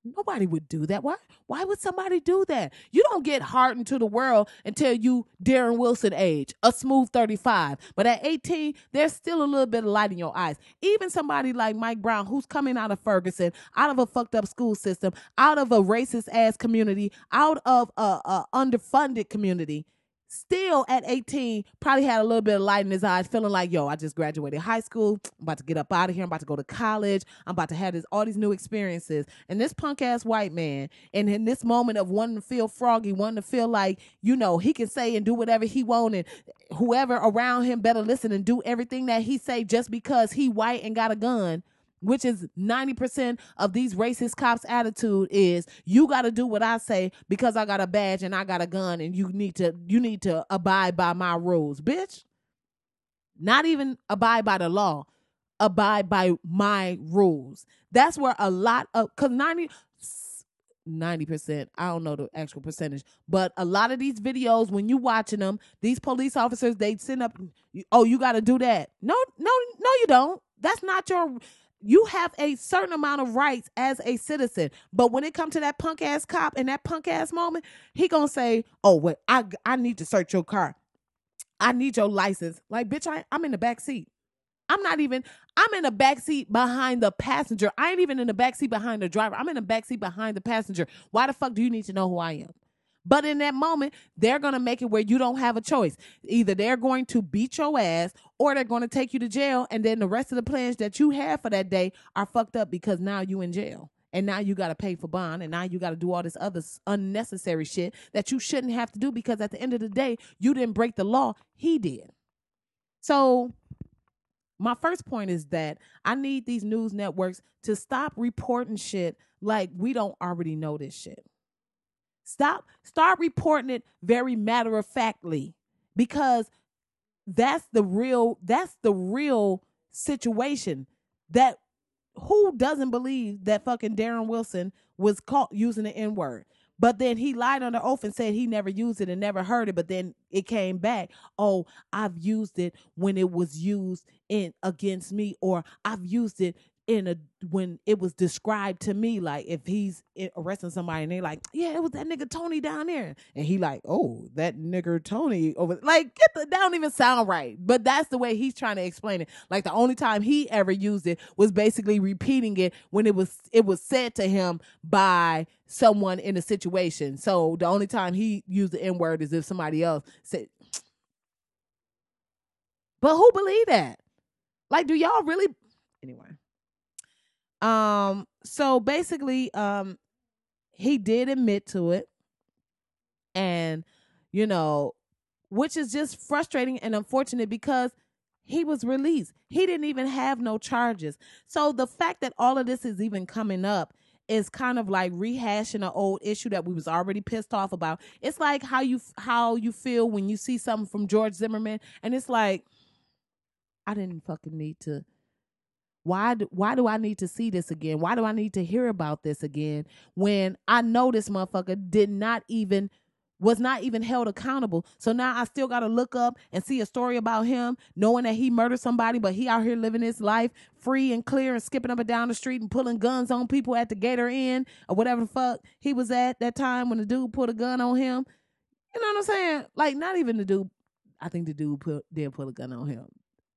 Nobody would do that. Why? Why would somebody do that? You don't get hardened to the world until you Darren Wilson age, a smooth 35. But at 18, there's still a little bit of light in your eyes. Even somebody like Mike Brown, who's coming out of Ferguson, out of a fucked up school system, out of a racist ass community, out of a, a underfunded community, still at 18 probably had a little bit of light in his eyes feeling like yo i just graduated high school i'm about to get up out of here i'm about to go to college i'm about to have this all these new experiences. And this punk ass white man and in this moment of wanting to feel froggy wanting to feel like you know he can say and do whatever he want and whoever around him better listen and do everything that he say just because he white and got a gun which is 90% of these racist cops attitude is you got to do what I say because I got a badge and I got a gun and you need to you need to abide by my rules, bitch. Not even abide by the law, abide by my rules. That's where a lot of cuz 90 90%. I don't know the actual percentage, but a lot of these videos, when you watching them, these police officers, they send up, oh, you got to do that. No, no, no, you don't. That's not your you have a certain amount of rights as a citizen. But when it comes to that punk ass cop in that punk ass moment, he gonna say, "Oh, wait, I I need to search your car. I need your license." Like, bitch, I, I'm in the back seat. I'm not even. I'm in the back seat behind the passenger. I ain't even in the back seat behind the driver. I'm in the back seat behind the passenger. Why the fuck do you need to know who I am? But in that moment, they're going to make it where you don't have a choice. Either they're going to beat your ass or they're going to take you to jail. And then the rest of the plans that you have for that day are fucked up because now you in jail. And now you got to pay for bond. And now you got to do all this other unnecessary shit that you shouldn't have to do because at the end of the day, you didn't break the law. He did. So my first point is that I need these news networks to stop reporting shit like we don't already know this shit. Stop, start reporting it very matter of factly because that's the real, that's the real situation that who doesn't believe that fucking Darren Wilson was caught using the N word? But then he lied under oath and said he never used it and never heard it. But then it came back. Oh, I've used it when it was used in against me, or I've used it in a when it was described to me like if he's arresting somebody and they're like yeah it was that nigga tony down there. And he like oh that nigga tony over like get the that don't even sound right but that's the way he's trying to explain it. Like the only time he ever used it was basically repeating it when it was it was said to him by someone in a situation. So the only time he used the n-word is if somebody else said <sniffs> but who believe that? Like do y'all really anyway um, so basically, um, he did admit to it. And, you know, which is just frustrating and unfortunate because he was released. He didn't even have no charges. So the fact that all of this is even coming up is kind of like rehashing an old issue that we was already pissed off about. It's like how you how you feel when you see something from George Zimmerman and it's like I didn't fucking need to why do, why do I need to see this again? Why do I need to hear about this again when I know this motherfucker did not even was not even held accountable. So now I still got to look up and see a story about him, knowing that he murdered somebody, but he out here living his life free and clear and skipping up and down the street and pulling guns on people at the Gator Inn or whatever the fuck he was at that time when the dude put a gun on him. You know what I'm saying? Like not even the dude. I think the dude put did put a gun on him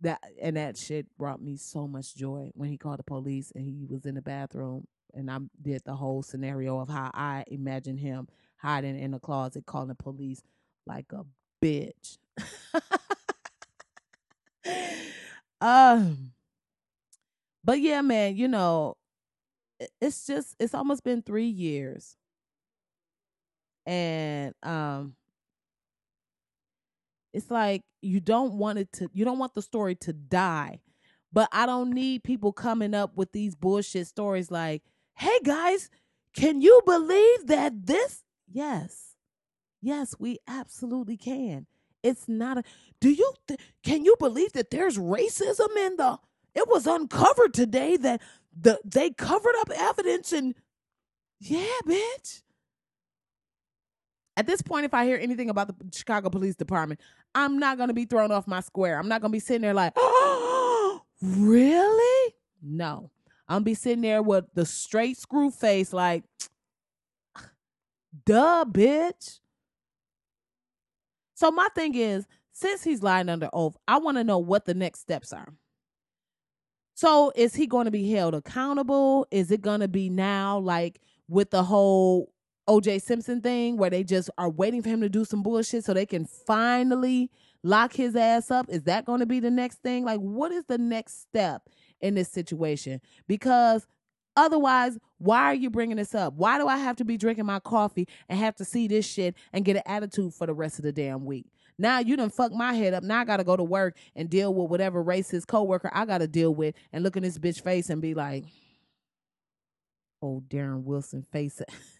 that and that shit brought me so much joy when he called the police and he was in the bathroom and I did the whole scenario of how I imagined him hiding in the closet calling the police like a bitch. <laughs> um but yeah, man, you know, it's just it's almost been 3 years. And um it's like you don't want it to you don't want the story to die. But I don't need people coming up with these bullshit stories like, "Hey guys, can you believe that this?" Yes. Yes, we absolutely can. It's not a Do you th- can you believe that there's racism in the It was uncovered today that the they covered up evidence and yeah, bitch. At this point, if I hear anything about the Chicago Police Department, I'm not going to be thrown off my square. I'm not going to be sitting there like, oh, <gasps> really? No. I'm be sitting there with the straight screw face like, <tsk> duh, bitch. So my thing is, since he's lying under oath, I want to know what the next steps are. So is he going to be held accountable? Is it going to be now like with the whole OJ Simpson thing where they just are waiting for him to do some bullshit so they can finally lock his ass up? Is that going to be the next thing? Like, what is the next step in this situation? Because otherwise, why are you bringing this up? Why do I have to be drinking my coffee and have to see this shit and get an attitude for the rest of the damn week? Now you done fuck my head up. Now I gotta go to work and deal with whatever racist coworker I gotta deal with and look in this bitch face and be like, oh Darren Wilson face <laughs>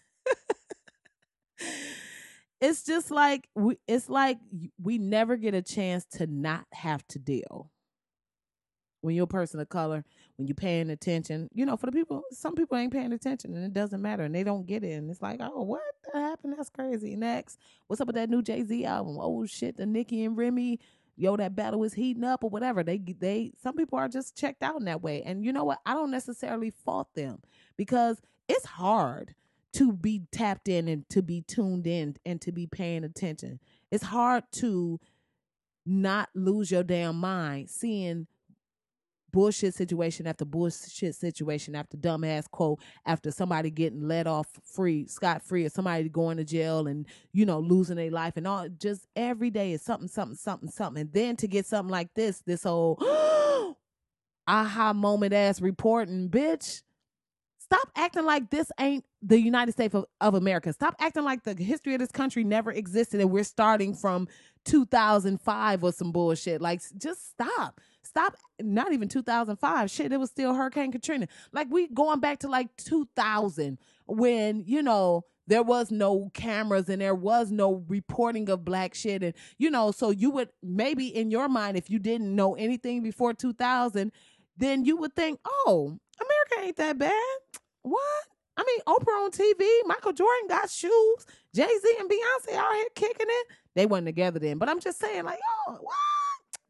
<laughs> it's just like we it's like we never get a chance to not have to deal. When you're a person of color when you're paying attention you know for the people some people ain't paying attention and it doesn't matter and they don't get it and it's like oh what happened? That's crazy. Next what's up with that new jay-z album? Oh shit the nicki and remy yo that battle is heating up or whatever. They they some people are just checked out in that way and you know what? I don't necessarily fault them because it's hard to be tapped in and to be tuned in and to be paying attention. It's hard to not lose your damn mind seeing bullshit situation after bullshit situation after dumbass quote after somebody getting let off free scot free or somebody going to jail and you know losing their life and all just every day is something something something something and then to get something like this this whole <gasps> aha moment ass reporting bitch Stop acting like this ain't the United States of, of, America. Stop acting like the history of this country never existed and we're starting from 2005 or some bullshit. Like, just stop. Stop. Not even 2005. Shit, it was still Hurricane Katrina. Like, we going back to like 2000 when, you know, there was no cameras and there was no reporting of black shit and you know so you would maybe in your mind if you didn't know anything before 2000 then you would think oh america ain't that bad. What? I mean oprah on tv michael jordan got shoes jay-z and beyonce out here kicking it. They weren't together then but i'm just saying like oh what?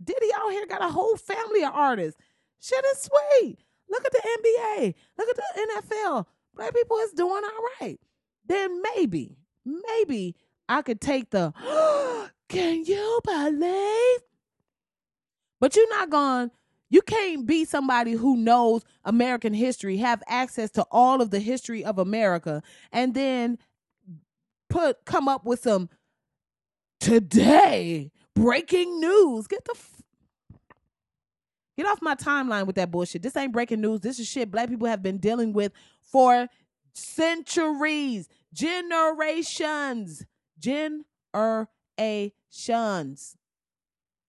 Diddy out here got a whole family of artists. Shit is sweet. Look at the nba look at the nfl black people is doing all right. Then maybe, maybe I could take the, <gasps> can you believe? But you're not going, you can't be somebody who knows American history, have access to all of the history of America, and then put come up with some today breaking news. Get the f- Get off my timeline with that bullshit. This ain't breaking news. This is shit black people have been dealing with for centuries, generations, generations.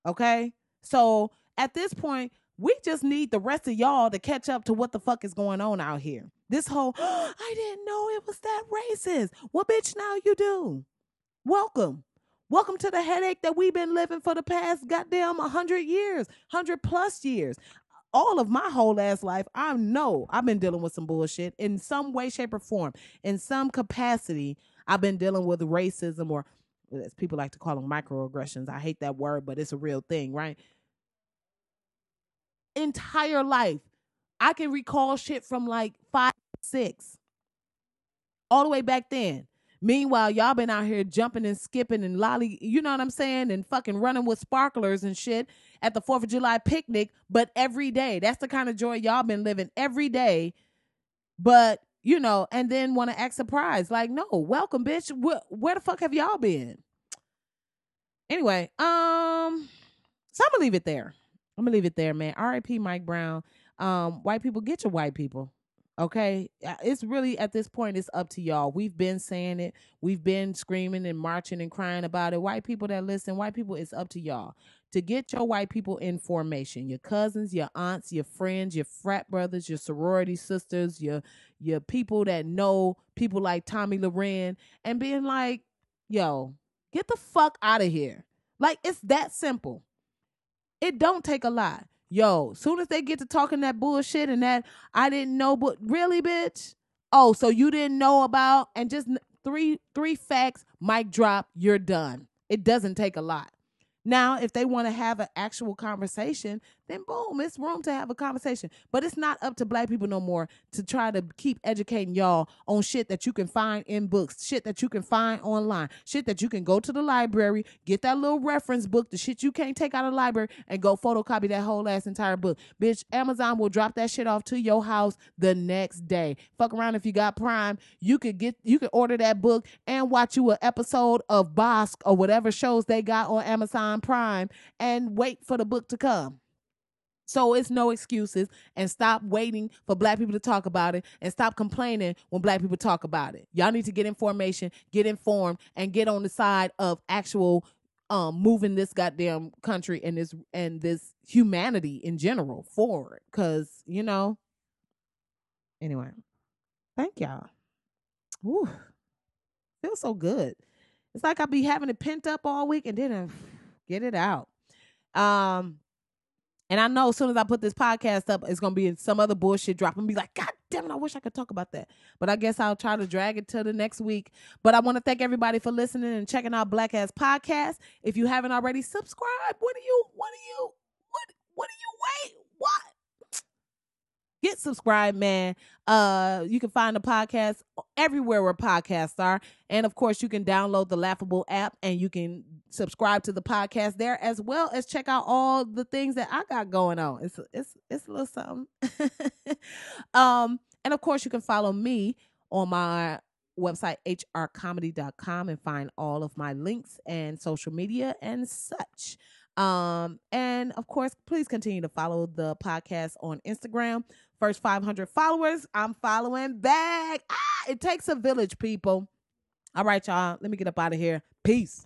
Okay? So at this point, we just need the rest of y'all to catch up to what the fuck is going on out here. This whole, oh, <gasps> I didn't know it was that racist. Well, bitch, now you do. Welcome. Welcome to the headache that we've been living for the past goddamn 100 years, 100 plus years all of my whole ass life, I know I've been dealing with some bullshit in some way, shape, or form. In some capacity, I've been dealing with racism or as people like to call them microaggressions. I hate that word, but it's a real thing, right? Entire life. I can recall shit from like five, six, all the way back then. Meanwhile, y'all been out here jumping and skipping and lolly, you know what I'm saying, and fucking running with sparklers and shit at the 4th of July picnic, but every day. That's the kind of joy y'all been living every day. But, you know, and then want to act surprised. Like, no, welcome, bitch. Where, where the fuck have y'all been? Anyway, um, so I'm gonna leave it there. I'm gonna leave it there, man. R.I.P. Mike Brown. Um, white people, get your white people. Okay, uh, it's really at this point, it's up to y'all. We've been saying it, we've been screaming and marching and crying about it. White people that listen, white people, it's up to y'all to get your white people in formation. Your cousins, your aunts, your friends, your frat brothers, your sorority sisters, your your people that know people like Tomi Lahren, and being like, yo, get the fuck out of here. Like it's that simple. It don't take a lot. Yo, soon as they get to talking that bullshit and that I didn't know, but really, bitch. Oh, so you didn't know about and just three three facts, mic drop, you're done. It doesn't take a lot. Now, if they want to have an actual conversation, then boom, it's room to have a conversation. But it's not up to black people no more to try to keep educating y'all on shit that you can find in books, shit that you can find online, shit that you can go to the library, get that little reference book, the shit you can't take out of the library, and go photocopy that whole ass entire book. Bitch, Amazon will drop that shit off to your house the next day. Fuck around if you got Prime, you could get you could order that book and watch you an episode of Bosch or whatever shows they got on Amazon Prime and wait for the book to come. So it's no excuses and stop waiting for black people to talk about it and stop complaining when black people talk about it. Y'all need to get information, get informed, and get on the side of actual um moving this goddamn country and this and this humanity in general forward. Cause, you know. Anyway. Thank y'all. Ooh. Feels so good. It's like I'll be having it pent up all week and then I get it out. Um and I know as soon as I put this podcast up, it's gonna be some other bullshit drop and be like, God damn it, I wish I could talk about that. But I guess I'll try to drag it to the next week. But I want to thank everybody for listening and checking out Black Ass Podcast. If you haven't already, subscribe. What do you what do you what what do you wait? What? Get subscribed, man. Uh, you can find the podcast everywhere where podcasts are, and of course, you can download the Laughable app and you can subscribe to the podcast there as well as check out all the things that I got going on. It's it's it's a little something. <laughs> um, and of course, you can follow me on my website hrcomedy.com and find all of my links and social media and such. Um, and of course, please continue to follow the podcast on Instagram. First 500 followers, I'm following back. Ah, it takes a village, people. All right, y'all. Let me get up out of here. Peace.